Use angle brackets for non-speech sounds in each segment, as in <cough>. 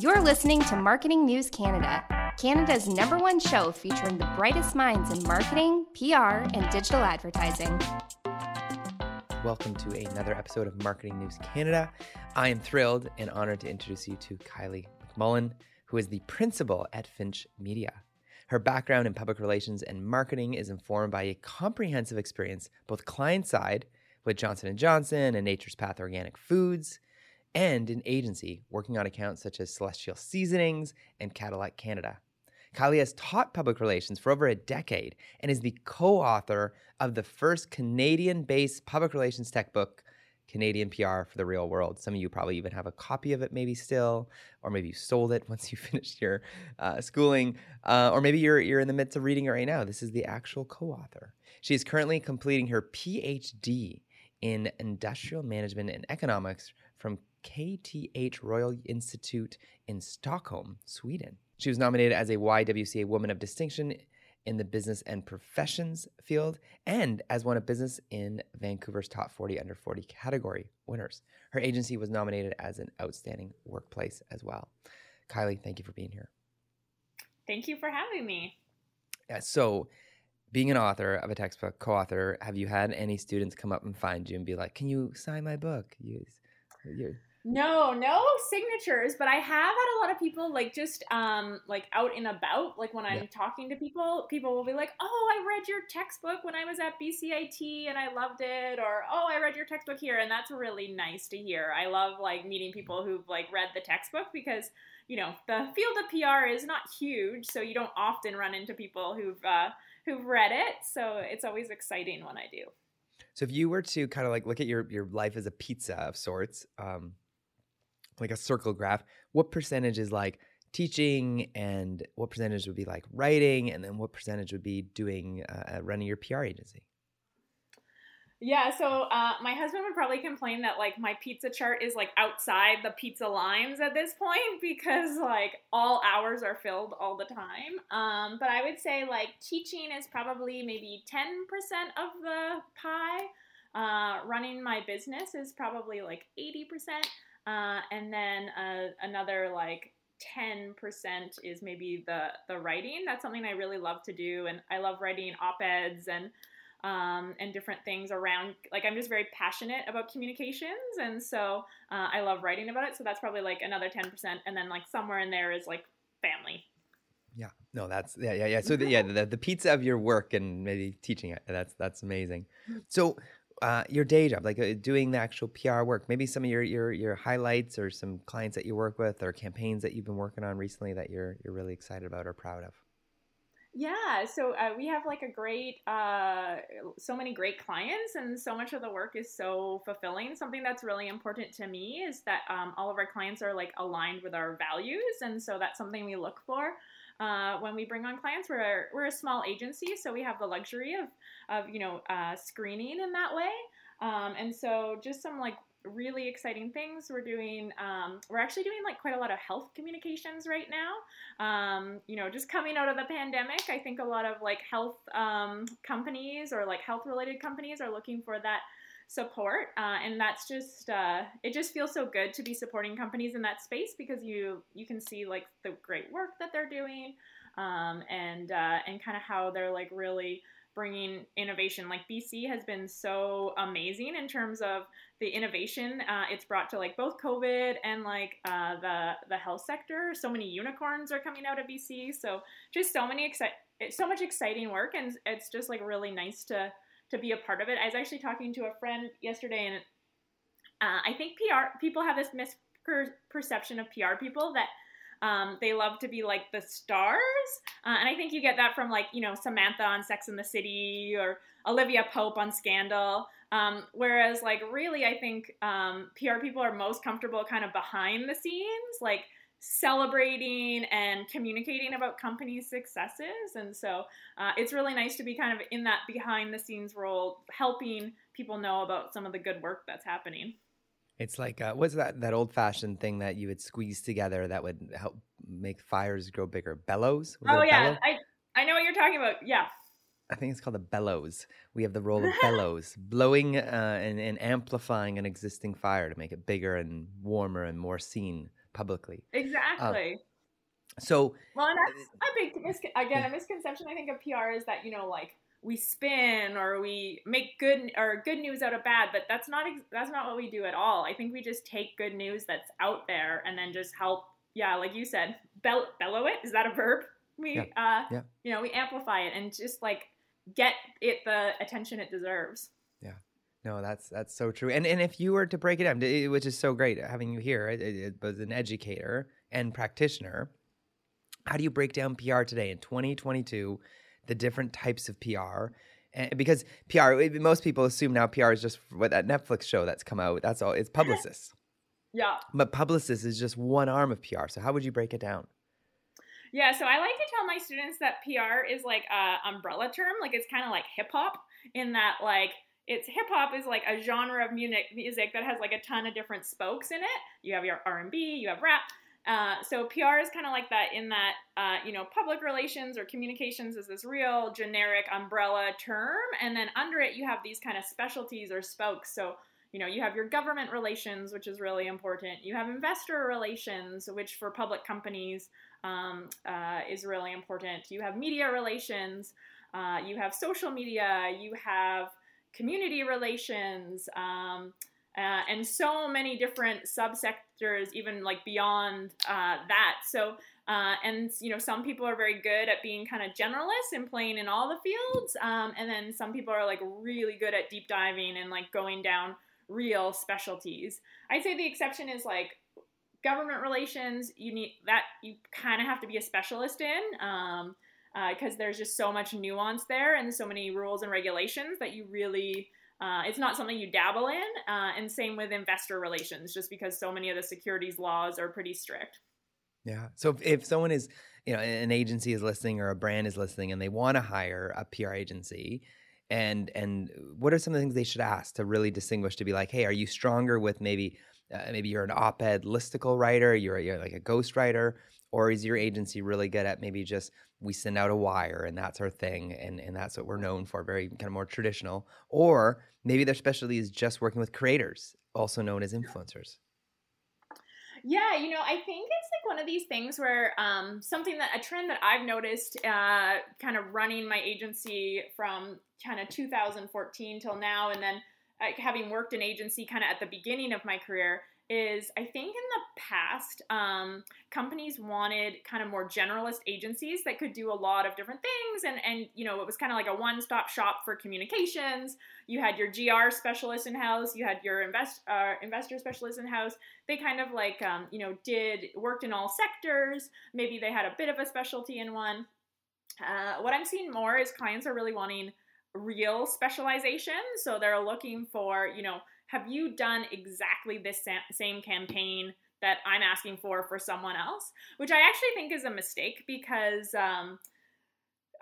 You're listening to Marketing News Canada, Canada's number one show featuring the brightest minds in marketing, PR, and digital advertising. Welcome to another episode of Marketing News Canada. I am thrilled and honored to introduce you to Kylie McMullen, who is the principal at Finch Media. Her background in public relations and marketing is informed by a comprehensive experience, both client side with Johnson & Johnson and Nature's Path Organic Foods, and an agency working on accounts such as Celestial Seasonings and Cadillac Canada. Kylie has taught public relations for over a decade and is the co author of the first Canadian based public relations tech book, Canadian PR for the Real World. Some of you probably even have a copy of it, maybe still, or maybe you sold it <laughs> once you finished your uh, schooling, uh, or maybe you're, you're in the midst of reading it right now. This is the actual co author. She is currently completing her PhD in Industrial Management and Economics from KTH Royal Institute in Stockholm, Sweden. She was nominated as a YWCA Woman of Distinction in the business and professions field and as one of business in Vancouver's top 40 under 40 category winners. Her agency was nominated as an outstanding workplace as well. Kylie, thank you for being here. Thank you for having me. Yeah, so being an author of a textbook, co-author, have you had any students come up and find you and be like, "Can you sign my book?" Use no, no signatures, but I have had a lot of people like just um like out and about. Like when I'm yeah. talking to people, people will be like, "Oh, I read your textbook when I was at BCIT and I loved it," or "Oh, I read your textbook here," and that's really nice to hear. I love like meeting people who've like read the textbook because you know the field of PR is not huge, so you don't often run into people who've uh, who've read it. So it's always exciting when I do. So if you were to kind of like look at your your life as a pizza of sorts, um, like a circle graph, what percentage is like teaching and what percentage would be like writing and then what percentage would be doing uh, uh running your PR agency? Yeah, so uh, my husband would probably complain that like my pizza chart is like outside the pizza lines at this point <laughs> because like all hours are filled all the time. Um, but I would say like teaching is probably maybe 10% of the pie. Uh, running my business is probably like 80%. Uh, and then uh, another like 10% is maybe the the writing. That's something I really love to do, and I love writing op-eds and um, and different things around. Like I'm just very passionate about communications, and so uh, I love writing about it. So that's probably like another 10%, and then like somewhere in there is like family. Yeah, no, that's yeah, yeah, yeah. So the, yeah, the, the pizza of your work and maybe teaching it. That's that's amazing. So uh, your day job, like uh, doing the actual PR work, maybe some of your, your your highlights or some clients that you work with or campaigns that you've been working on recently that you're you're really excited about or proud of. Yeah, so uh, we have like a great, uh, so many great clients, and so much of the work is so fulfilling. Something that's really important to me is that um, all of our clients are like aligned with our values, and so that's something we look for. Uh, when we bring on clients. We're, we're a small agency, so we have the luxury of, of you know, uh, screening in that way. Um, and so just some like really exciting things we're doing um, we're actually doing like quite a lot of health communications right now um, you know just coming out of the pandemic i think a lot of like health um, companies or like health related companies are looking for that support uh, and that's just uh, it just feels so good to be supporting companies in that space because you you can see like the great work that they're doing um, and uh, and kind of how they're like really bringing innovation. Like bc has been so amazing in terms of the innovation uh, it's brought to like both covid and like uh, the the health sector. So many unicorns are coming out of bc so just so many exci- so much exciting work and it's just like really nice to to be a part of it. I was actually talking to a friend yesterday, and uh, I think PR people have this misperception of PR people that um, they love to be like the stars, uh, and I think you get that from like you know Samantha on Sex and the City or Olivia Pope on Scandal. Um, whereas like really, I think um, PR people are most comfortable kind of behind the scenes, like celebrating and communicating about company successes. And so uh, it's really nice to be kind of in that behind the scenes role, helping people know about some of the good work that's happening. It's like uh, what's that that old fashioned thing that you would squeeze together that would help make fires grow bigger? Bellows? Was oh yeah, bellow? I I know what you're talking about. Yeah. I think it's called a bellows. We have the role of bellows, <laughs> blowing uh, and, and amplifying an existing fire to make it bigger and warmer and more seen publicly. Exactly. Um, so well, and that's a big again a misconception I think of PR is that you know like we spin or we make good or good news out of bad, but that's not ex- that's not what we do at all. I think we just take good news that's out there and then just help. Yeah, like you said, bell- bellow it. Is that a verb? We yeah. uh, yeah. you know, we amplify it and just like get it the attention it deserves. No, that's that's so true. And and if you were to break it down, which is so great having you here as an educator and practitioner, how do you break down PR today in 2022? The different types of PR, and eh, because PR, most people assume now PR is just what that Netflix show that's come out. That's all. It's mm-hmm. publicists. yeah. But publicist is just one arm of PR. So how would you break it down? Yeah, so I like to tell my students that PR is like a umbrella term. Like it's kind of like hip hop in that like it's hip hop is like a genre of music music that has like a ton of different spokes in it. You have your R and B, you have rap. Uh, so PR is kind of like that in that uh, you know public relations or communications is this real generic umbrella term, and then under it you have these kind of specialties or spokes. So you know you have your government relations, which is really important. You have investor relations, which for public companies um, uh, is really important. You have media relations, uh, you have social media, you have community relations, um, uh, and so many different subsectors, even like beyond uh, that. So, uh, and you know, some people are very good at being kind of generalists and playing in all the fields, um, and then some people are like really good at deep diving and like going down real specialties. I'd say the exception is like government relations. You need that you kind of have to be a specialist in. Um, because uh, there's just so much nuance there and so many rules and regulations that you really uh, it's not something you dabble in uh, and same with investor relations just because so many of the securities laws are pretty strict. Yeah. So if, if someone is you know an agency is listening or a brand is listening and they want to hire a pr agency and and what are some of the things they should ask to really distinguish to be like hey are you stronger with maybe uh, maybe you're an op-ed listicle writer you're, you're like a ghost writer or is your agency really good at maybe just we send out a wire and that's our thing and, and that's what we're known for very kind of more traditional or maybe their specialty is just working with creators also known as influencers. Yeah you know i think it's like one of these things where um, something that a trend that i've noticed uh, kind of running my agency from kind of 2014 till now and then uh, having worked in agency kind of at the beginning of my career is I think in the past, um, companies wanted kind of more generalist agencies that could do a lot of different things, and and you know it was kind of like a one-stop shop for communications. You had your GR specialist in house, you had your invest uh, investor specialist in house. They kind of like um, you know did worked in all sectors. Maybe they had a bit of a specialty in one. Uh, what I'm seeing more is clients are really wanting real specialization, so they're looking for you know have you done exactly this same campaign that I'm asking for for someone else? Which I actually think is a mistake because, um,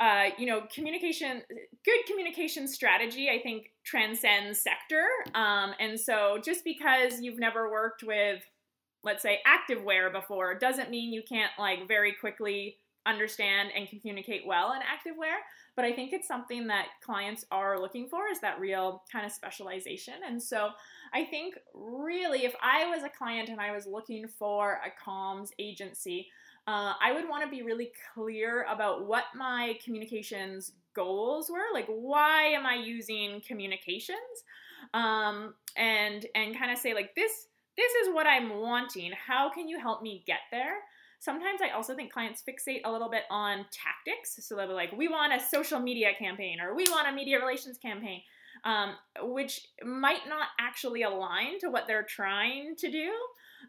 uh, you know, communication, good communication strategy, I think transcends sector. Um, and so just because you've never worked with, let's say, activewear before doesn't mean you can't like very quickly understand and communicate well in activewear but i think it's something that clients are looking for is that real kind of specialization. And so i think really if i was a client and i was looking for a comms agency uh, i would want to be really clear about what my communications goals were like why am i using communications? Um, and and kind of say like this this is what i'm wanting how can you help me get there Sometimes I also think clients fixate a little bit on tactics. So they'll be like, we want a social media campaign or we want a media relations campaign, um, which might not actually align to what they're trying to do.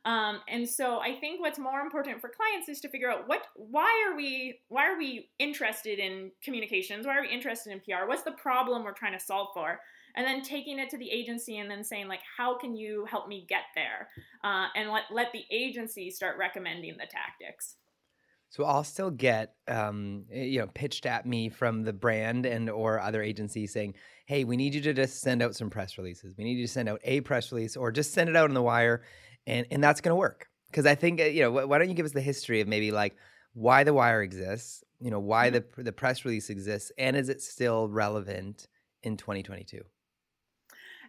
Um, and so I think what's more important for clients is to figure out what, why are we, why are we interested in communications? Why are we interested in PR? What's the problem we're trying to solve for? And then taking it to the agency and then saying like how can you help me get there? Uh, and let, let the agency start recommending the tactics. So i'll still get um, eh, you know pitched at me from the brand and or other agencies saying hey we need you to just send out some press releases. We need you to send out a press release or just send it out on the wire and and that's going to work. Because i think eh, you know why don't you give us the history of maybe like why the wire exists you know why mm-hmm. the the press release exists and is it still relevant in 2022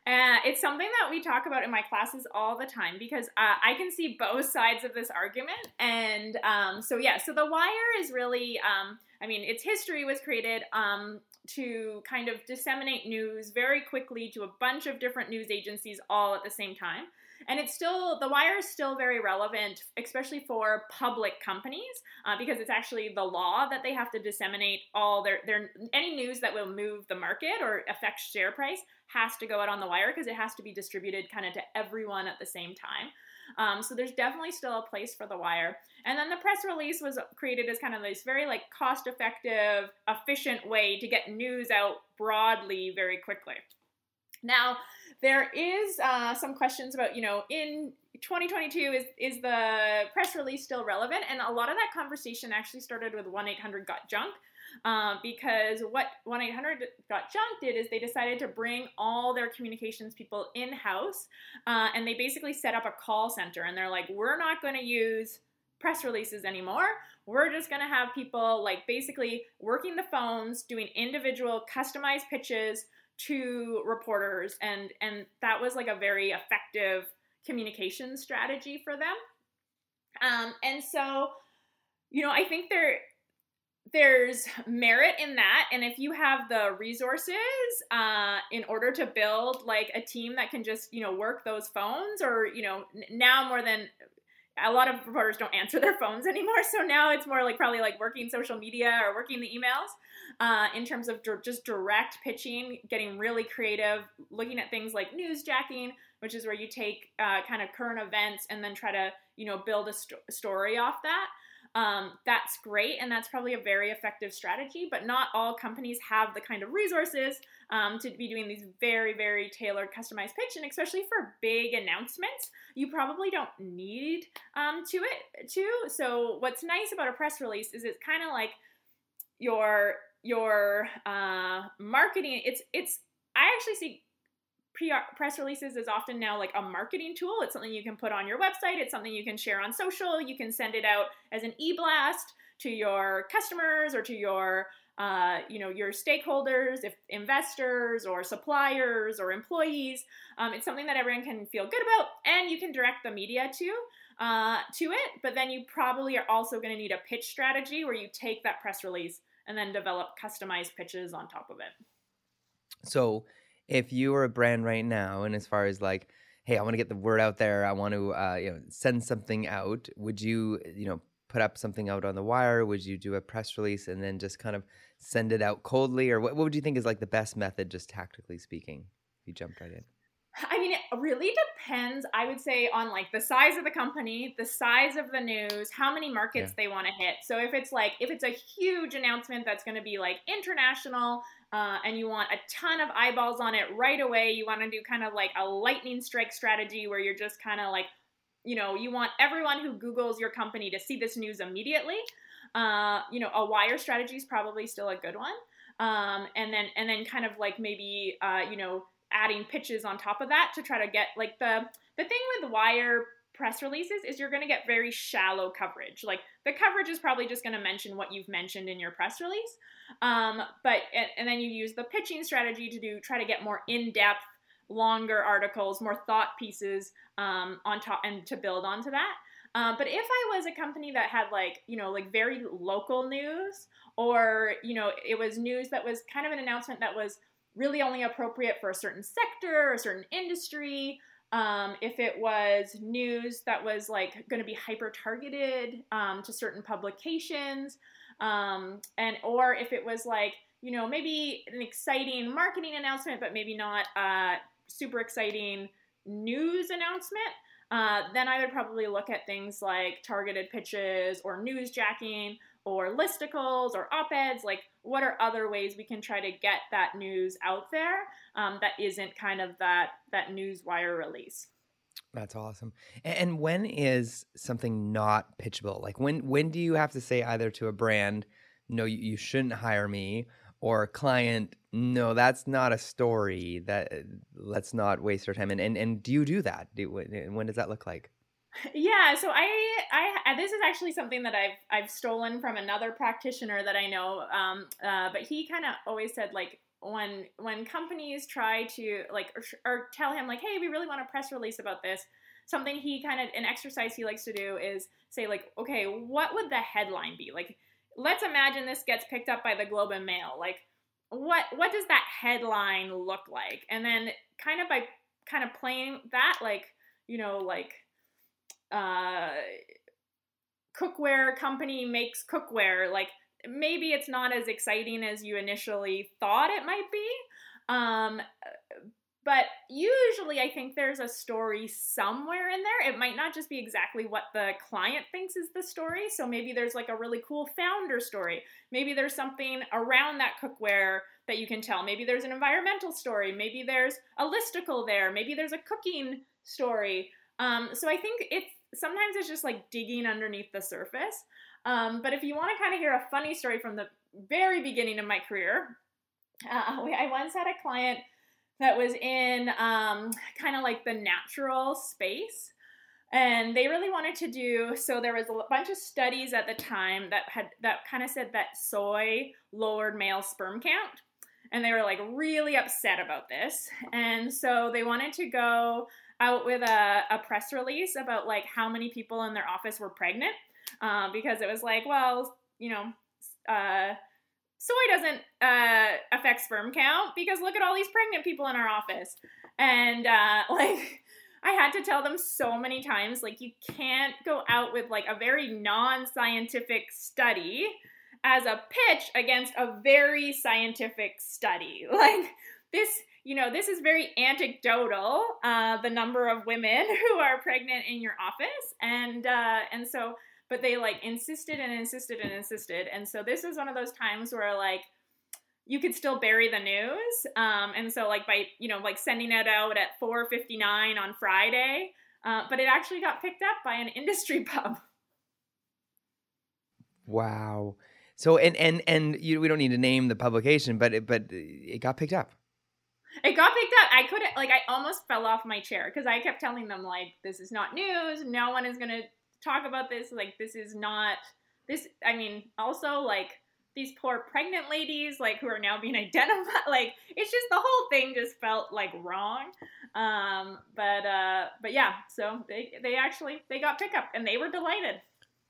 Uh, it's something that we talk about in my classes all the time because uh, I can see both sides of this argument. And um, so, yeah, so The Wire is really, um, I mean, its history was created um, to kind of disseminate news very quickly to a bunch of different news agencies all at the same time. And it's still, The Wire is still very relevant, especially for public companies, uh, because it's actually the law that they have to disseminate all their, their, any news that will move the market or affect share price has to go out on The Wire because it has to be distributed kind of to everyone at the same time. Um, so there's definitely still a place for The Wire. And then the press release was created as kind of this very like cost effective, efficient way to get news out broadly very quickly. Now, there is uh, some questions about, you know, in 2022, is, is the press release still relevant? And a lot of that conversation actually started with 1 800 Got Junk. Uh, because what 1 800 Got Junk did is they decided to bring all their communications people in house uh, and they basically set up a call center. And they're like, we're not going to use press releases anymore. We're just going to have people like basically working the phones, doing individual customized pitches to reporters and and that was like a very effective communication strategy for them um, and so you know i think there there's merit in that and if you have the resources uh, in order to build like a team that can just you know work those phones or you know now more than a lot of reporters don't answer their phones anymore so now it's more like probably like working social media or working the emails uh, in terms of just direct pitching, getting really creative, looking at things like newsjacking, which is where you take uh, kind of current events and then try to you know build a st- story off that. Um, that's great, and that's probably a very effective strategy. But not all companies have the kind of resources um, to be doing these very, very tailored, customized pitch, and especially for big announcements, you probably don't need um, to it to. So, what's nice about a press release is it's kind of like your your uh, marketing. It's it's I actually see press releases is often now like a marketing tool. It's something you can put on your website. It's something you can share on social. You can send it out as an e-blast to your customers or to your uh, you know your stakeholders, if investors or suppliers or employees. Um, it's something that everyone can feel good about, and you can direct the media to uh, to it. But then you probably are also going to need a pitch strategy where you take that press release and then develop customized pitches on top of it. So, if you are a brand right now, and as far as like, hey, I want to get the word out there, I want to, uh, you know, send something out. Would you, you know, put up something out on the wire? Would you do a press release and then just kind of send it out coldly, or what, what would you think is like the best method, just tactically speaking? If you jumped right in. I mean, it really depends, I would say, on like the size of the company, the size of the news, how many markets yeah. they want to hit. So if it's like, if it's a huge announcement that's going to be like international uh, and you want a ton of eyeballs on it right away, you want to do kind of like a lightning strike strategy where you're just kind of like, you know, you want everyone who Googles your company to see this news immediately. Uh, you know, a wire strategy is probably still a good one. Um, and then, and then kind of like maybe, uh, you know, adding pitches on top of that to try to get like the the thing with wire press releases is you're going to get very shallow coverage. Like the coverage is probably just going to mention what you've mentioned in your press release, um, but and then you use the pitching strategy to do try to get more in depth, longer articles, more thought pieces um, on top, and to build onto that. Um, but if I was a company that had like you know like very local news, or you know it was news that was kind of an announcement that was really only appropriate for a certain sector or a certain industry. Um, if it was news that was like going to be hyper targeted um, to certain publications, um, and or if it was like you know maybe an exciting marketing announcement, but maybe not a super exciting news announcement. Uh, then I would probably look at things like targeted pitches or newsjacking or listicles or op-eds like what are other ways we can try to get that news out there um, that isn't kind of that that news wire release? That's awesome. And when is something not pitchable? Like when when do you have to say either to a brand no you, shouldn't hire me or a client no that's not a story that let's not waste our time and and, and do you do that? Do, when does that look like yeah, so I, I, this is actually something that I've, I've stolen from another practitioner that I know. Um, uh, but he kind of always said like, when when companies try to like or, or tell him like, hey, we really want a press release about this. Something he kind of an exercise he likes to do is say like, okay, what would the headline be? Like, let's imagine this gets picked up by the Globe and Mail. Like, what what does that headline look like? And then kind of by kind of playing that like, you know, like uh cookware company makes cookware like maybe it's not as exciting as you initially thought it might be um, but usually i think there's a story somewhere in there. It might not just be exactly what the client thinks is the story so maybe there's like a really cool founder story. Maybe there's something around that cookware that you can tell. Maybe there's an environmental story. Maybe there's a listicle there. Maybe there's a cooking story. Um, so i think it's sometimes it's just like digging underneath the surface. Um, but if you want to kind of hear a funny story from the very beginning of my career, uh, I once had a client that was in um, kind of like the natural space. And they really wanted to do so. There was a bunch of studies at the time that had that kind of said that soy lowered male sperm count, and they were like really upset about this. And so they wanted to go out with a, a press release about like how many people in their office were pregnant uh, because it was like, well, you know, uh, soy doesn't uh, affect sperm count because look at all these pregnant people in our office. And uh, <laughs> like, I had to tell them so many times, like, you can't go out with like a very non scientific study as a pitch against a very scientific study. <laughs> Like, this you know, this is very anecdotal, uh, the number of women <laughs> who are pregnant in your office. And, uh, and so, but they like insisted and insisted and insisted. And so this is one of those times where like, you could still bury the news. Um, and so like by, you know, like sending it out at 4.59 on Friday, uh, but it actually got picked up by an <laughs> industry pub. Wow. So and and and you, we don't need to name the publication, but it, but it got picked up. It got picked up. I couldn't like I almost fell off my chair because I kept telling them like this is not news. No one is gonna talk about this. Like this is not this. I mean, also like these poor pregnant ladies like who are now being <laughs> identified. Like it's just the whole thing just felt like wrong. Um, but uh, but yeah. So they they actually they got pickup and they were delighted.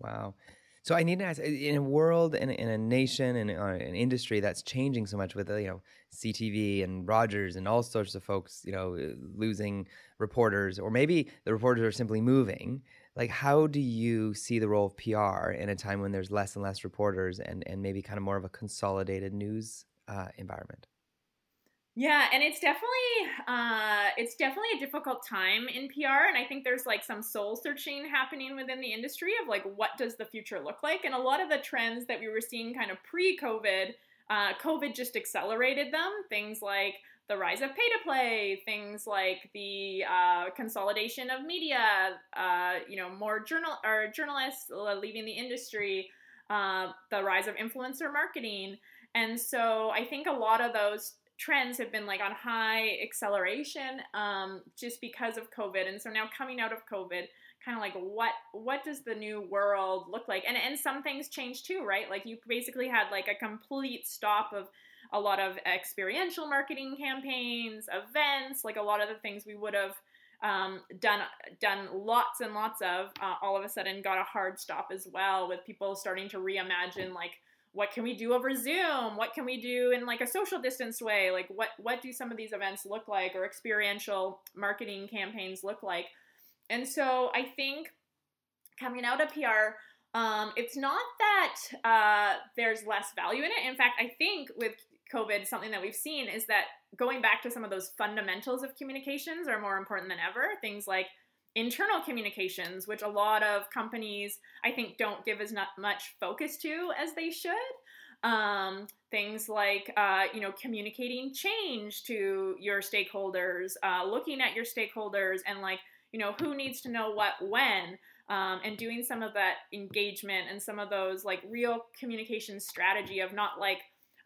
Wow. So I need to ask, in a world, in, in a nation, in uh, an industry that's changing so much with, you know, CTV and Rogers and all sorts of folks, you know, losing reporters, or maybe the reporters are simply moving. Like, how do you see the role of PR in a time when there's less and less reporters and, and maybe kind of more of a consolidated news uh, environment? Yeah, and it's definitely uh, it's definitely a difficult time in PR, and I think there's like some soul searching happening within the industry of like what does the future look like, and a lot of the trends that we were seeing kind of pre-COVID, uh, COVID just accelerated them. Things like the rise of pay to play, things like the uh, consolidation of media, uh, you know, more journal or journalists leaving the industry, uh, the rise of influencer marketing. And so I think a lot of those trends have been like on high acceleration um, just because of COVID. And so now coming out of COVID, kind of like what what does the new world look like? And and some things change too, right? Like you basically had like a complete stop of a lot of experiential marketing campaigns, events, like a lot of the things we would have um, done done lots and lots of, uh, all of a sudden got a hard stop as well, with people starting to reimagine like what can we do over Zoom? What can we do in like a social distance way? Like what what do some of these events look like or experiential marketing campaigns look like? And so I think coming out of PR, um, it's not that uh, there's less value in it. In fact, I think with COVID, something that we've seen is that going back to some of those fundamentals of communications are more important than ever. Things like internal communications, which a lot of companies I think don't give as much focus to as they should. Um, things like uh, you know communicating change to your stakeholders, uh, looking at your stakeholders, and like you know who needs to know what when. Um, and doing some of that engagement and some of those like real communication strategy of not like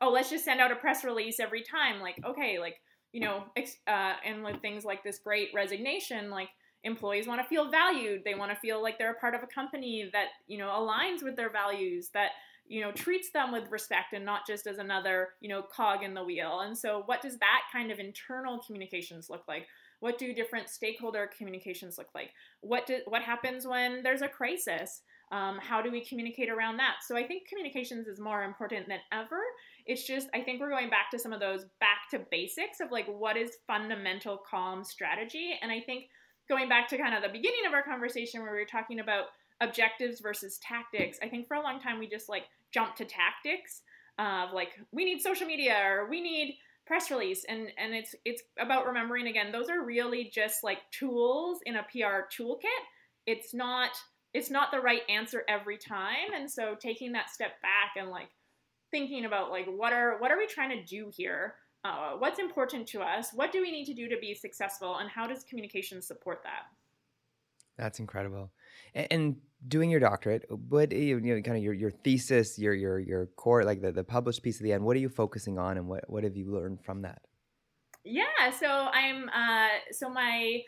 oh let's just send out a press release every time like okay like you know uh, and with things like this great resignation like employees want to feel valued they want to feel like they're a part of a company that you know aligns with their values that you know treats them with respect and not just as another you know cog in the wheel. And so what does that kind of internal communications look like? What do different stakeholder communications look like? What do, what happens when there's a crisis? Um, how do we communicate around that? So i think communications is more important than ever. It's just i think we're going back to some of those back to basics of like what is fundamental comm strategy? And i think going back to kind of the beginning of our conversation where we were talking about objectives versus tactics. I think for a long time we just like jumped to tactics of like we need social media or we need press release and and it's it's about remembering again those are really just like tools in a PR toolkit. It's not it's not the right answer every time and so taking that step back and like thinking about like what are what are we trying to do here? Uh, what's important to us? What do we need to do to be successful and how does communication support that? That's incredible. And, and doing your doctorate, what you know, kind of your, your thesis, your your your core, like the, the published piece at the end. What are you focusing on, and what what have you learned from that? Yeah, so I'm uh, so my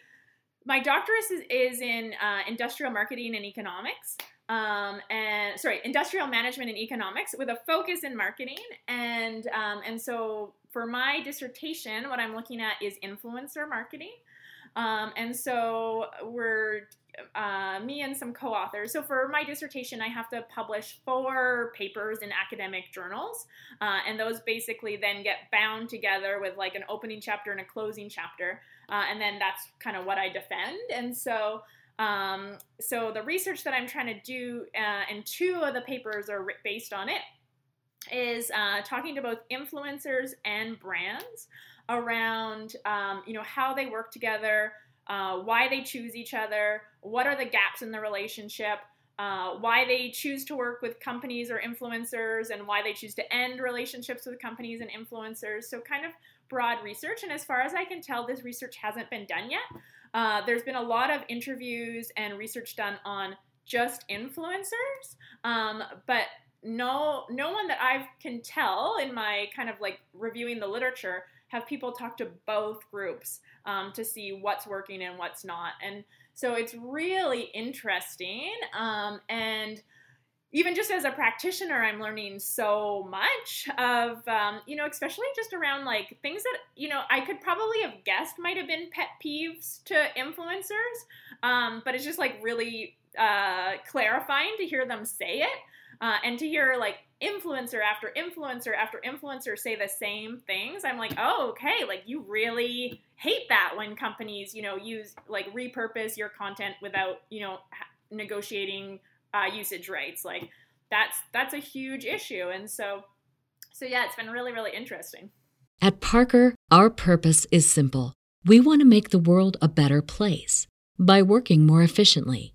my doctorate is, is in uh, industrial marketing and economics. Um, and sorry, industrial management and economics with a focus in marketing. And um, and so for my dissertation, what I'm looking at is influencer marketing. Um, and so we're uh, me and some co-authors. So for my dissertation, I have to publish four papers in academic journals, uh, and those basically then get bound together with like an opening chapter and a closing chapter, uh, and then that's kind of what I defend. And so. Um, so the research that I'm trying to do, uh, and two of the papers are based on it, is uh, talking to both influencers and brands around um, you know how they work together, uh, why they choose each other, what are the gaps in the relationship, uh, why they choose to work with companies or influencers, and why they choose to end relationships with companies and influencers. So, kind of broad research. And as far as I can tell, this research hasn't been done yet. Uh, there's been a lot of interviews and research done on just influencers, um, but no no one that I can tell in my kind of like reviewing the literature have people talk to both groups um, to see what's working and what's not. And so it's really interesting. Um, and even just as a practitioner, I'm learning so much of, um, you know, especially just around like things that, you know, I could probably have guessed might have been pet peeves to influencers. Um, but it's just like really uh, clarifying to hear them say it uh, and to hear like influencer after influencer after influencer say the same things i'm like oh okay like you really hate that when companies you know use like repurpose your content without you know negotiating uh, usage rights. Like that's that's a huge issue and so so yeah it's been really really interesting. At parker our purpose is simple. We want to make the world a better place by working more efficiently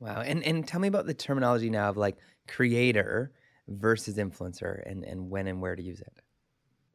Wow. And and tell me about the terminology now of like creator versus influencer and, and when and where to use it.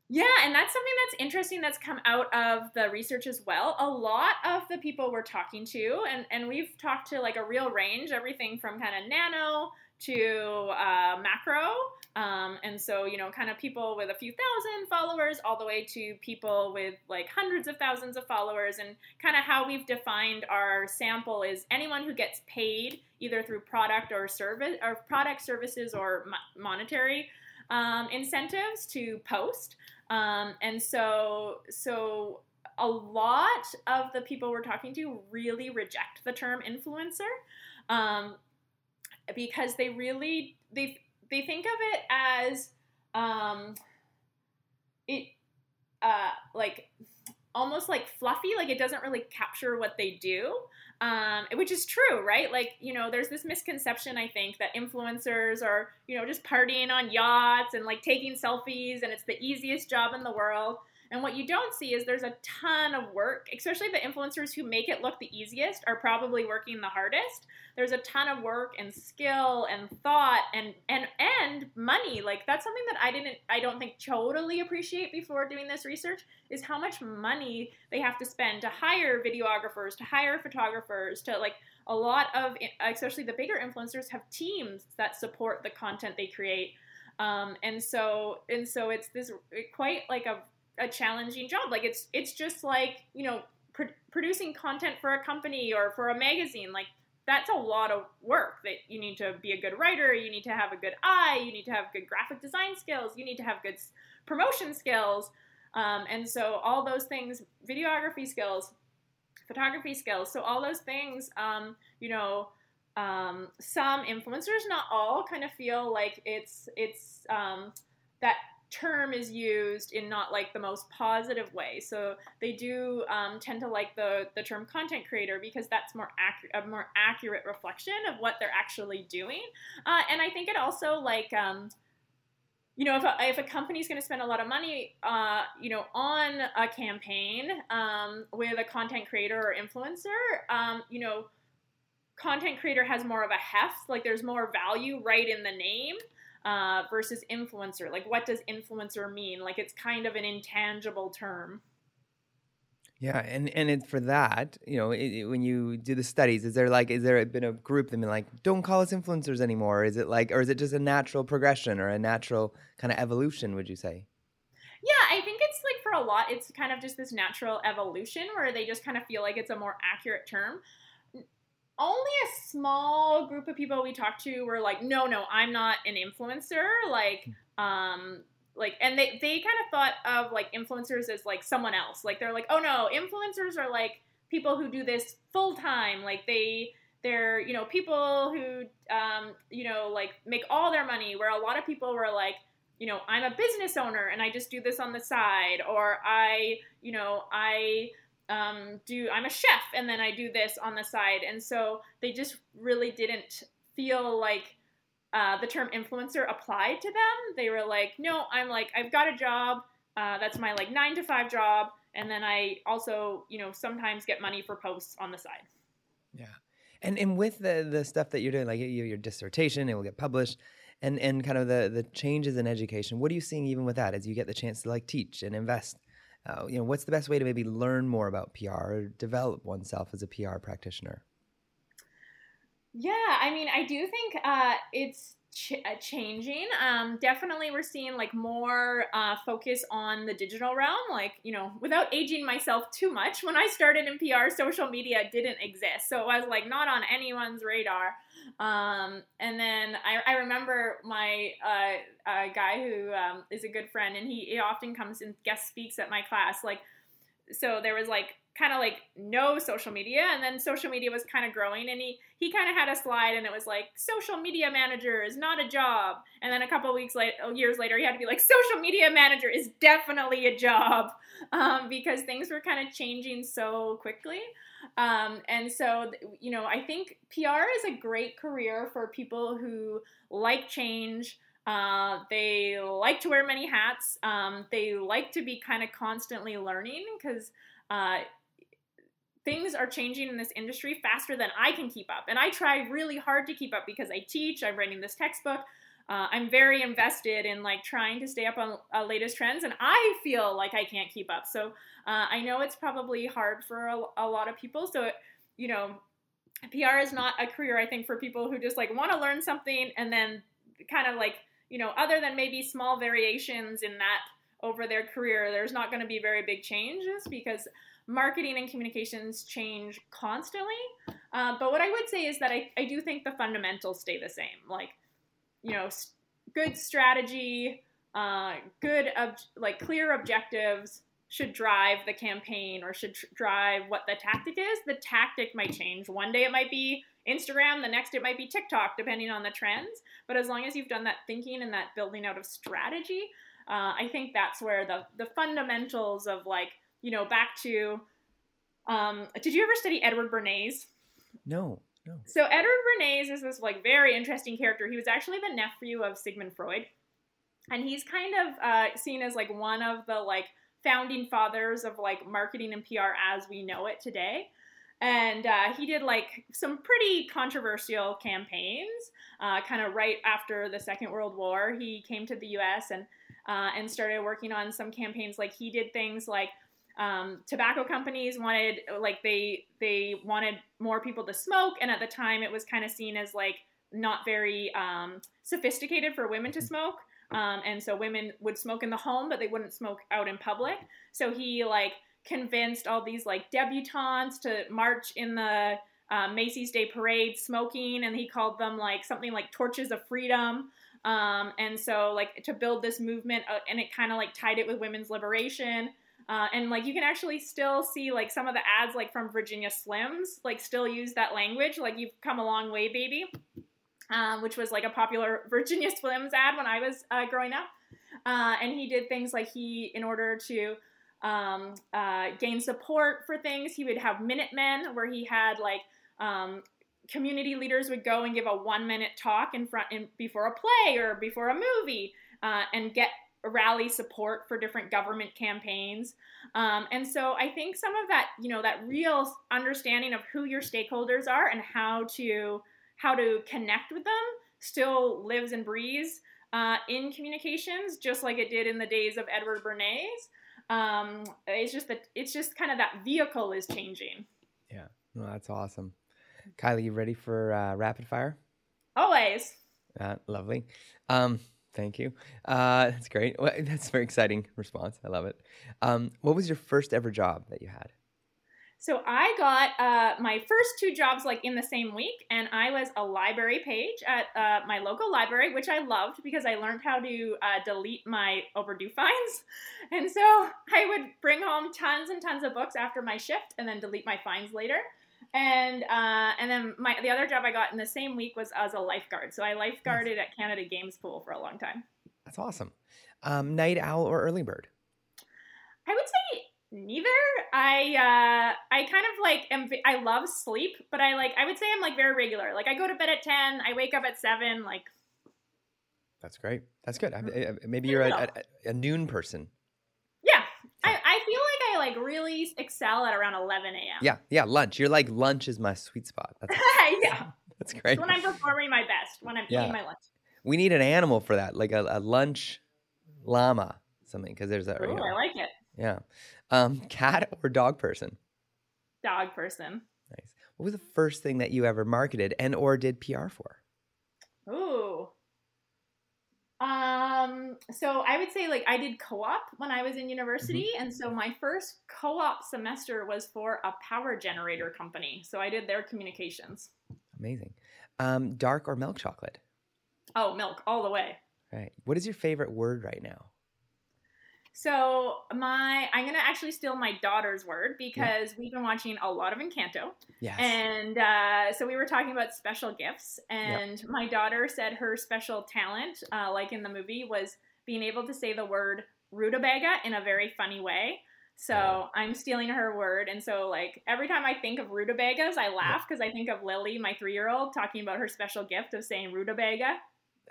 Yeah, and that's something that's interesting that's come out of the research as well. A lot of the people we're talking to, and, and we've talked to like a real range, everything from kind of nano to uh, macro. Um, and so, you know, kind of people with a few thousand followers all the way to people with like hundreds of thousands of followers. And kind of how we've defined our sample is anyone who gets paid either through product or service or product services or mo- monetary um, incentives to post. Um, and so, so a lot of the people we're talking to really reject the term influencer um, because they really they they think of it as um, it uh, like almost like fluffy like it doesn't really capture what they do um, which is true right? Like you know there's this misconception i think that influencers are you know just partying on yachts and like taking selfies and it's the easiest job in the world and what you don't see is there's a ton of work, especially the influencers who make it look the easiest are probably working the hardest. There's a ton of work and skill and thought and and and money. Like that's something that I didn't I don't think totally appreciate before doing this research is how much money they have to spend to hire videographers, to hire photographers, to like a lot of especially the bigger influencers have teams that support the content they create. Um, and so and so it's this quite like a a challenging job. Like it's it's just like you know pr- producing content for a company or for a magazine. Like that's a lot of work. That you need to be a good writer. You need to have a good eye. You need to have good graphic design skills. You need to have good promotion skills. Um, and so all those things, videography skills, photography skills. So all those things, um, you know. Um, some influencers, not all, kind of feel like it's it's um, that term is used in not like the most positive way. So they do um, tend to like the the term content creator because that's more accurate, a more accurate reflection of what they're actually doing. Uh, and I think it also like. Um, you know, if a, if a company is going to spend a lot of money, uh, you know, on a campaign um, with a content creator or influencer, um, you know, content creator has more of a heft. Like, there's more value right in the name uh, versus influencer. Like, what does influencer mean? Like, it's kind of an intangible term. Yeah, and and it, for that, you know, it, it, when you do the studies, is there like, is there been a group that been like, don't call us influencers anymore? Is it like, or is it just a natural progression or a natural kind of evolution? Would you say? Yeah, I think it's like for a lot, it's kind of just this natural evolution where they just kind of feel like it's a more accurate term only a small group of people we talked to were like, no, no, I'm not an influencer. Like, um, like, and they, they kind of thought of like influencers as like someone else. Like, they're like, oh no, influencers are like people who do this full time. Like, they, they're, you know, people who, um, you know, like make all their money, where a lot of people were like, you know, I'm a business owner and I just do this on the side, or I, you know, I, um, do I'm a chef and then I do this on the side. And so they just really didn't feel like uh, the term influencer applied to them. They were like, no, I'm like, I've got a job. Uh, that's my like nine to five job. And then I also, you know, sometimes get money for posts on the side. Yeah. And, and with the, the stuff that you're doing, like your, your dissertation, it will get published and, and kind of the, the changes in education, what are you seeing even with that as you get the chance to like teach and invest uh, you know, what's the best way to maybe learn more about PR or develop oneself as a PR practitioner? Yeah, I mean, I do think uh, it's ch- uh, changing. Um, definitely, we're seeing like more uh, focus on the digital realm. Like, you know, without aging myself too much, when I started in PR, social media didn't exist, so it was like not on anyone's radar. Um, and then I, I remember my uh, guy who um, is a good friend, and he, he often comes and guest speaks at my class. Like, so there was like kind of like no social media and then social media was kind of growing and he he kind of had a slide and it was like social media manager is not a job. And then a couple weeks later years later he had to be like social media manager is definitely a job <laughs> um, because things were kind of changing so quickly. Um, and so you know i think pr is a great career for people who like change. Uh, they like to wear many hats. Um, they like to be kind of constantly learning because uh, things are changing in this industry faster than I can keep up. And I try really hard to keep up because I teach, I'm writing this textbook. Uh, I'm very invested in like trying to stay up on uh, latest trends, and I feel like I can't keep up. So uh, I know it's probably hard for a, a lot of people. So you know, PR is not a career I think for people who just like want to learn something and then kind of like you know, other than maybe small variations in that over their career, there's not going to be very big changes because marketing and communications change constantly. Uh, but what I would say is that I, I do think the fundamentals stay the same. Like, you know, good strategy, uh, good, ob- like clear objectives should drive the campaign or should tr- drive what the tactic is. The tactic might change. One day it might be Instagram, the next it might be TikTok, depending on the trends. But as long as you've done that thinking and that building out of strategy, uh, I think that's where the the fundamentals of like you know, back to um, did you ever study Edward Bernays? No, no. So Edward Bernays is this like very interesting character. He was actually the nephew of Sigmund Freud, and he's kind of uh, seen as like one of the like founding fathers of like marketing and PR as we know it today. And uh, he did like some pretty controversial campaigns. Uh, kind of right after the Second World War, he came to the U.S. and uh, and started working on some campaigns. Like he did things like um, tobacco companies wanted like they they wanted more people to smoke and at the time it was kind of seen as like not very um, sophisticated for women to smoke. Um, and so women would smoke in the home but they wouldn't smoke out in public. So he like convinced all these like debutantes to march in the uh, macy's day parade smoking and he called them like something like torches of freedom. Um, and so like to build this movement uh, and it kind of like tied it with women's liberation uh, and like you can actually still see like some of the ads like from Virginia Slims like still use that language. Like you've come a long way baby. Um, which was like a popular <laughs> Virginia Slims ad when I was uh, growing up. Uh, and he did things like he in order to um, uh, gain support for things he would have Minutemen where he had like um, community leaders would go and give a one minute talk in front in, before a play or before a movie uh, and get rally support for different government campaigns. Um, and so I think some of that, you know, that real understanding of who your stakeholders are and how to how to connect with them still lives and breathes uh, in communications, just like it did in the days of Edward Bernays. Um, it's just that it's just kind of that vehicle is changing. Yeah, well, that's awesome. Kylie, you ready for uh, rapid fire? Always. Uh, lovely. Um, Thank you. Uh, that's great. Well, <laughs> that's a very exciting response. I love it. Um, what was your first ever job that you had? So I got uh, my first two jobs like in the same week, and I was a library page at uh, my local library, which I loved because I learned how to uh, delete my overdue fines. <laughs> And so I would bring home tons and tons of books after my shift, and then delete my fines later. And uh, and then my the other job I got in the same week was as a lifeguard. So I lifeguarded at Canada Games Pool for a long time. That's awesome. Um, night owl or early bird? I would say neither. I uh, I kind of like am. I love sleep, but I like. I would say I'm like very regular. Like I go to bed at ten. I wake up at seven. Like. That's great. That's good. I, maybe you're a, a, a noon person. Yeah, I, I feel like really excel at around 11 a.m. Yeah, yeah, lunch. You're like lunch is my sweet spot. That's <laughs> yeah, <laughs> that's great. when I'm performing my best, when I'm yeah. eating my lunch. We need an animal for that, like a, a lunch llama, something, because there's that. Oh, I like it. Yeah, um, cat or dog person? Dog person. Nice. What was the first thing that you ever marketed and or did PR for? Ooh, um, so I would say like I did co-op when I was in university, mm-hmm. and so my first co-op semester was for a power generator company. So I did their communications. Amazing. Um, dark or milk chocolate? Oh, milk all the way. Right. What is your favorite word right now? So my, I'm gonna actually steal my daughter's word because we've been watching a lot of Encanto, Yes. and uh, so we were talking about special gifts, and my daughter said her special talent, uh, like in the movie, was being able to say the word rutabaga in a very funny way. So Oh. I'm stealing her word, and so like every time I think of rutabagas, I laugh because I think of Lily, my three-year-old, talking about her special gift of saying rutabaga.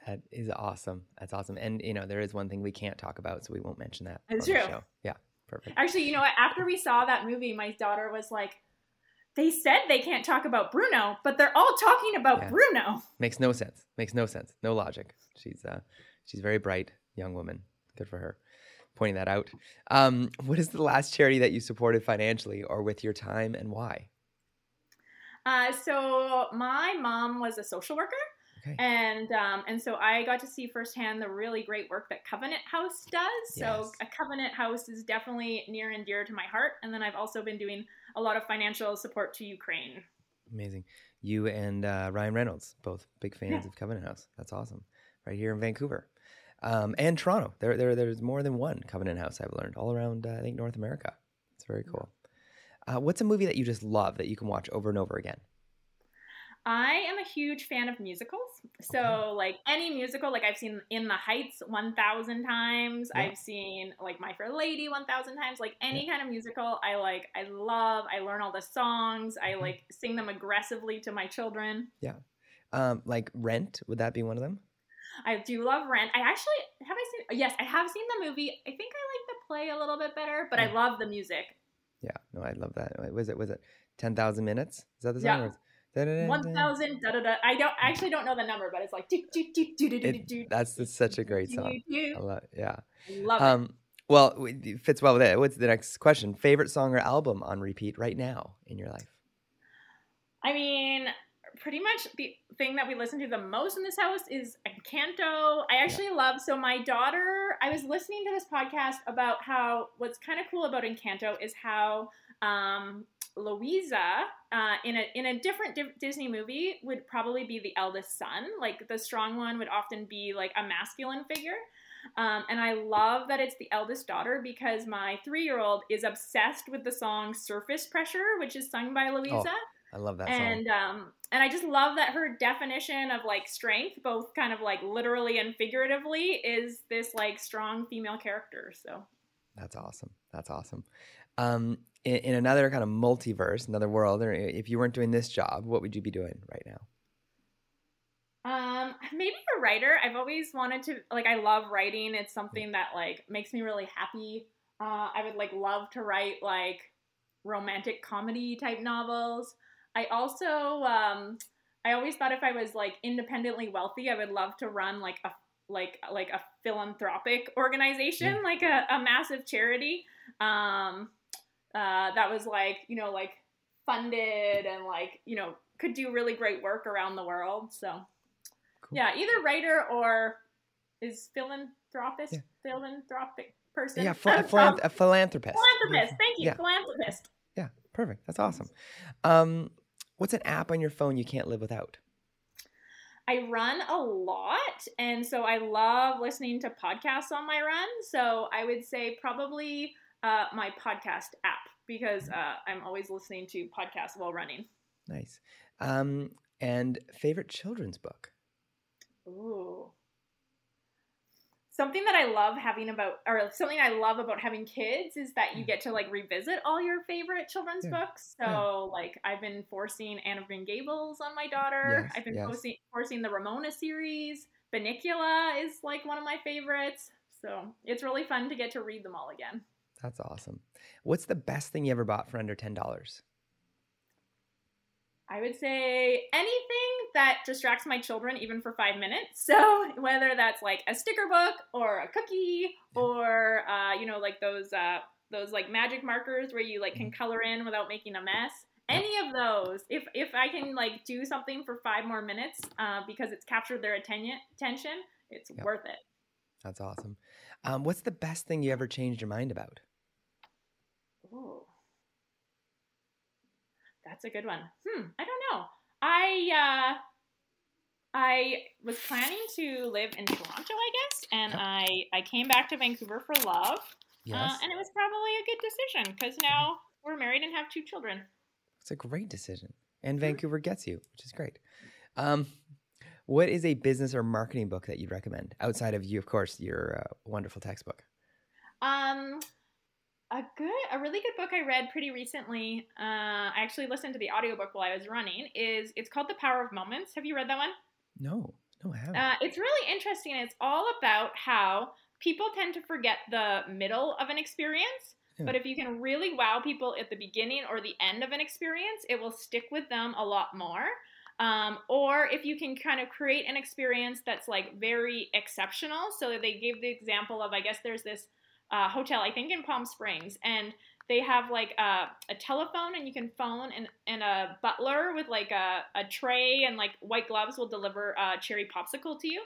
That is awesome. That's awesome. And you know, there is one thing we can't talk about, so we won't mention that. The true. Yeah. Perfect. Actually, you know what? After we saw that movie, my daughter was like, "They said they can't talk about Bruno, but they're all talking about Yeah. Bruno." Makes no sense. Makes no sense. No logic. She's uh she's a very bright young woman. Good for her. Pointing that out. Um, what is the last charity that you supported financially or with your time and why? Uh, so my mom was a social worker, Okay. and um, and so I got to see firsthand the really great work that Covenant House does. So a Covenant House is definitely near and dear to my heart. And then I've also been doing a lot of financial support to Ukraine. Amazing. You and uh, Ryan Reynolds, both big fans Yeah. of Covenant House. That's awesome. Right here in Vancouver. Um, and Toronto. There, there, there's more than one Covenant House I've learned all around, uh, I think, North America. It's very cool. Uh, what's a movie that you just love that you can watch over and over again? I am a huge fan of musicals. So, Okay. like any musical, like I've seen In the Heights 1,000 times. Yeah. I've seen like My Fair Lady 1,000 times. Like any kind of musical, I like, I love. I learn all the songs. I Mhm. like sing them aggressively to my children. Yeah. Um, like Rent, would that be one of them? I do love Rent. I actually have I seen. Yes, I have seen the movie. I think I like the play a little bit better, but I love the music. Yeah, no, I love that. Was it was it ten thousand minutes? Is that the song? Yeah. Or is- da-da-da-da? One thousand da da da. I don't I actually don't know the number, but it's like do do do do do do It- do. That's that's such a great do, song. do. I love, yeah. Love it. Um, well, w- it fits well with it. What's the next question? Favorite song or album on repeat right now in your life? I mean, pretty much the thing that we listen to the most in this house is Encanto. I actually love so my daughter, I was listening to this podcast about how what's kind of cool about Encanto is how um Luisa uh, in a in a different Di- Disney movie would probably be the eldest son. Like the strong one would often be like a masculine figure. Um, and I love that it's the eldest daughter because my three year old is obsessed with the song Surface Pressure, which is sung by Luisa I love that song. and um and I just love that her definition of like strength, both kind of like literally and figuratively, is this like strong female character. So That's awesome. That's awesome. Um, in, in another kind of multiverse, another world, or if you weren't doing this job, what would you be doing right now? um maybe a writer. I've always wanted to like I love writing. It's something that like makes me really happy. Uh, I would like love to write like romantic comedy type novels. I also um I always thought if I was like independently wealthy, I would love to run like a like like a philanthropic organization, like a, a massive charity. Um uh that was like, you know, like funded and like, you know, could do really great work around the world. So Cool. yeah, either writer or is philanthropist Yeah. philanthropic person. Yeah, <laughs> ph- a, philanth- a philanthropist. philanthropist. Thank you, Yeah. philanthropist. Yeah, perfect. That's awesome. Um, what's an app on your phone you can't live without? I run a lot, and so I love listening to podcasts on my run. So I would say probably uh, my podcast app because uh, I'm always listening to podcasts while running. Nice. Um, and favorite children's book? Ooh. Something that I love having about, or something I love about having kids is that you get to like revisit all your favorite children's Yeah. books. So, like, I've been forcing Anne of Green Gables on my daughter. Yes, I've been yes. forcing, forcing the Ramona series. Bunnicula is like one of my favorites. So, it's really fun to get to read them all again. That's awesome. What's the best thing you ever bought for under ten dollars? I would say anything that distracts my children, even for five minutes. <laughs> So whether that's like a sticker book or a cookie, or uh, you know, like those uh, those like magic markers where you like can color in without making a mess. Any of those, if if I can like do something for five more minutes uh, because it's captured their attention, attention, it's Yeah. worth it. That's awesome. Um, what's the best thing you ever changed your mind about? Ooh. That's a good one. Hmm, I don't know. I uh I was planning to live in Toronto, I guess, and Yeah. I I came back to Vancouver for love. Yes. Uh, and it was probably a good decision because now we're married and have two children. It's a great decision. And Vancouver gets you, which is great. Um, what is a business or marketing book that you'd recommend outside of you, of course, your uh, wonderful textbook? Um, a good, a really good book I read pretty recently. Uh, I actually listened to the audiobook while I was running. Is it's called The Power of Moments. Have you read that one? No, no, I haven't. Uh, it's really interesting. It's all about how people tend to forget the middle of an experience. Yeah. But if you can really wow people at the beginning or the end of an experience, it will stick with them a lot more. Um, or if you can kind of create an experience that's like very exceptional. So they gave the example of, I guess there's this uh, hotel, I think in Palm Springs, and they have like a, a telephone and you can phone and, and a butler with like a, a tray and like white gloves will deliver a cherry popsicle to you.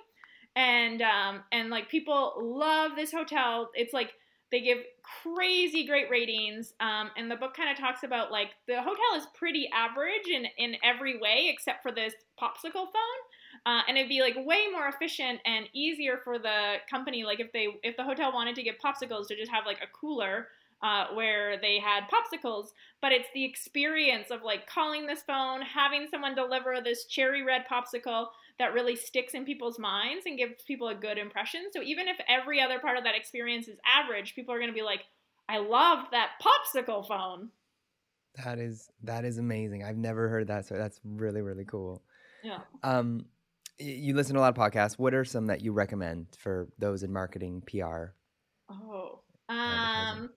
And um, and like people love this hotel. It's like they give crazy great ratings. Um, and the book kind of talks about like the hotel is pretty average in, in every way except for this popsicle phone. Uh, and it'd be like way more efficient and easier for the company. Like if they if the hotel wanted to give popsicles to just have like a cooler uh, where they had popsicles, but it's the experience of like calling this phone, having someone deliver this cherry red popsicle that really sticks in people's minds and gives people a good impression. So even if every other part of that experience is average, people are going to be like, I loved that popsicle phone. That is that is amazing. I've never heard that, so that's really really cool. Yeah. Um, you listen to a lot of podcasts. What are some that you recommend for those in marketing, PR? Oh, um,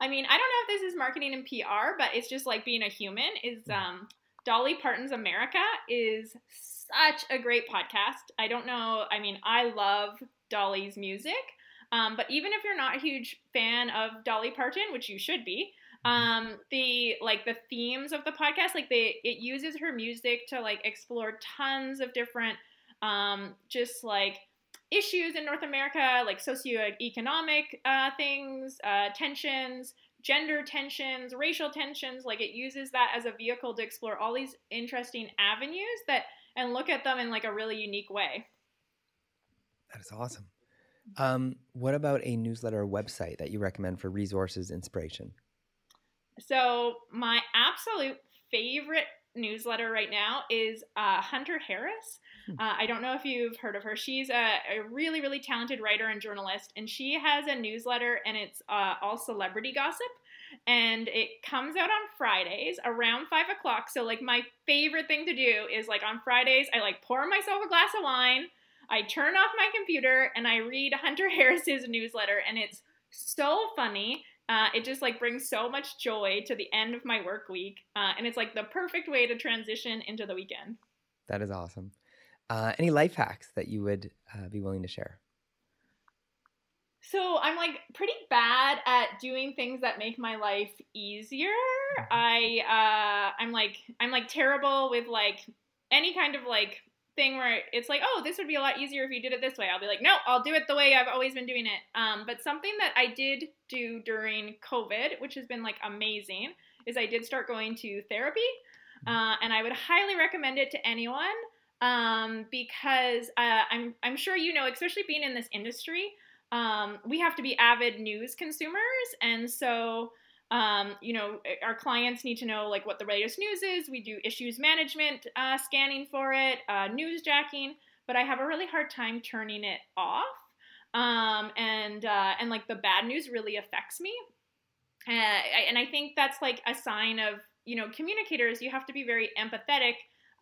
I mean, I don't know if this is marketing and PR, but it's just like being a human. Is mm. um, Dolly Parton's America is such a great podcast. I don't know. I mean, I love Dolly's music, um, but even if you're not a huge fan of Dolly Parton, which you should be, mm-hmm. um, the like the themes of the podcast, like they it uses her music to like explore tons of different, um, just like issues in North America, like socioeconomic uh, things, uh, tensions, gender tensions, racial tensions. Like it uses that as a vehicle to explore all these interesting avenues that and look at them in like a really unique way. That is awesome. Um, what about a newsletter or website that you recommend for resources, inspiration? So my absolute favorite newsletter right now is uh, Hunter Harris. Uh, I don't know if you've heard of her. She's a, a, really, really talented writer and journalist, and she has a newsletter, and it's uh, all celebrity gossip. And it comes out on Fridays around five o'clock. So, like, my favorite thing to do is like on Fridays, I like pour myself a glass of wine, I turn off my computer, and I read <laughs> Hunter Harris's newsletter, and it's so funny. Uh, it just like brings so much joy to the end of my work week, uh, and it's like the perfect way to transition into the weekend. That is awesome. Uh, any life hacks that you would uh, be willing to share? So I'm like pretty bad at doing things that make my life easier. Mm-hmm. I uh, I'm like I'm like terrible with like any kind of like thing where it's like, oh, this would be a lot easier if you did it this way. I'll be like, no, I'll do it the way I've always been doing it. Um, but something that I did do during COVID, which has been like amazing, is I did start going to therapy, mm-hmm. uh, and I would highly recommend it to anyone um, because uh, I'm I'm sure you know, especially being in this industry, um, we have to be avid news consumers, and so um, you know, our clients need to know like what the latest news is. We do issues management uh, scanning for it, uh, newsjacking, but I have a really hard time turning it off. Um, and uh, and like the bad news really affects me, uh, and I think that's like a sign of you know communicators. You have to be very empathetic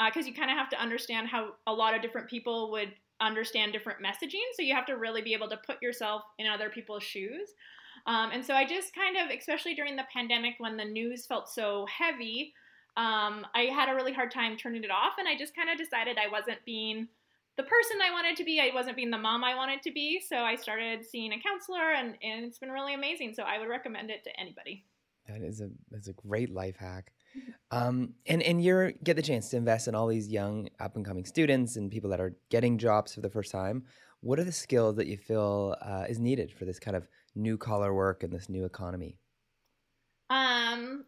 because uh, you kind of have to understand how a lot of different people would understand different messaging. So you have to really be able to put yourself in other people's shoes. Um, and so I just kind of, especially during the pandemic when the news felt so heavy, um, I had a really hard time turning it off. And I just kind of decided I wasn't being the person I wanted to be. I wasn't being the mom I wanted to be. So I started seeing a counselor, and, and it's been really amazing. So I would recommend it to anybody. That is a that's a great life hack. Um, and and you get the chance to invest in all these young up and coming students and people that are getting jobs for the first time. What are the skills that you feel uh, is needed for this kind of new collar work and this new economy? Um,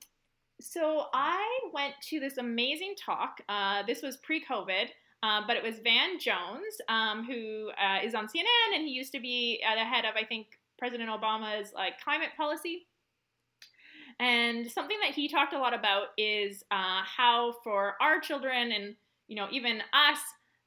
so I went to this amazing talk. Uh, this was pre-COVID, uh, but it was Van Jones, um, who uh, is on CNN, and he used to be at the head of I think President Obama's like climate policy. And something that he talked a lot about is uh, how for our children and you know even us,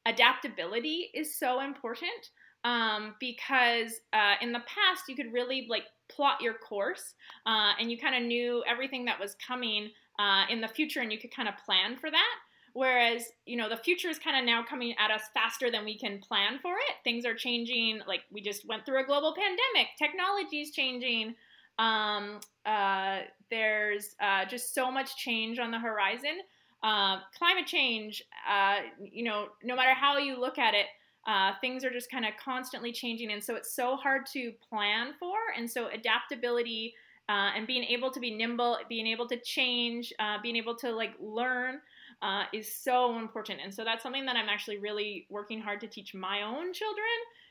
adaptability is so important um, because uh, in the past you could really like plot your course uh, and you kind of knew everything that was coming uh, in the future and you could kind of plan for that. Whereas, you know, the future is kind of now coming at us faster than we can plan for it. Things are changing. Like we just went through a global pandemic. Technology is changing. Um, uh, there's uh, just so much change on the horizon. Uh, climate change, uh, you know, no matter how you look at it, uh, things are just kind of constantly changing. And so it's so hard to plan for. And so adaptability uh, and being able to be nimble, being able to change, being able to like learn uh, is so important. And so that's something that I'm actually really working hard to teach my own children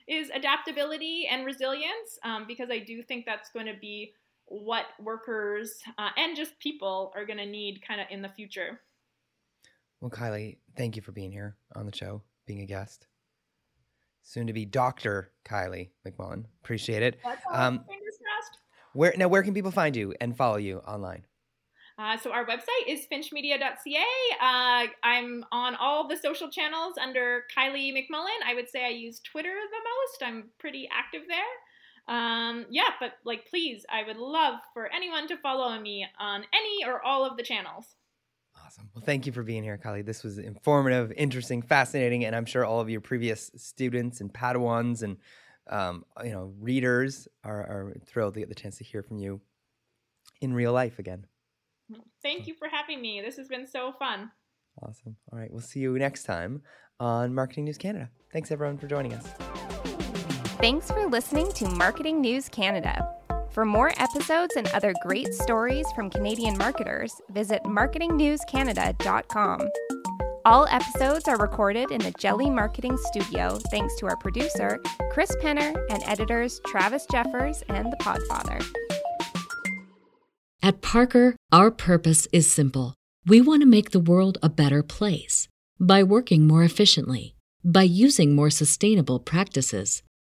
is adaptability and resilience um, because I do think that's going to be what workers uh, and just people are going to need kind of in the future. Well, Kylie, thank you for being here on the show, being a guest. Soon to be Dr. Kylie McMullen. Appreciate it. Um, fingers crossed. Where now? Where can people find you and follow you online? Uh, so our website is finchmedia.ca. Uh, I'm on all the social channels under Kylie McMullen. I would say I use Twitter the most. I'm pretty active there. Um, yeah, but like, please, I would love for anyone to follow me on any or all of the channels. Awesome. Well, thank you for being here, Kylie. This was informative, interesting, fascinating, and I'm sure all of your previous students and Padawans and um, you know readers are, are thrilled to get the chance to hear from you in real life again. Thank you for having me. This has been so fun. Awesome. All right. We'll see you next time on Marketing News Canada. Thanks, everyone, for joining us. Thanks for listening to Marketing News Canada. For more episodes and other great stories from Canadian marketers, visit marketingnewscanada.com. All episodes are recorded in the Jelly Marketing Studio thanks to our producer, Chris Penner, and editors Travis Jeffers and The Podfather. At Parker, our purpose is simple. We want to make the world a better place by working more efficiently, by using more sustainable practices,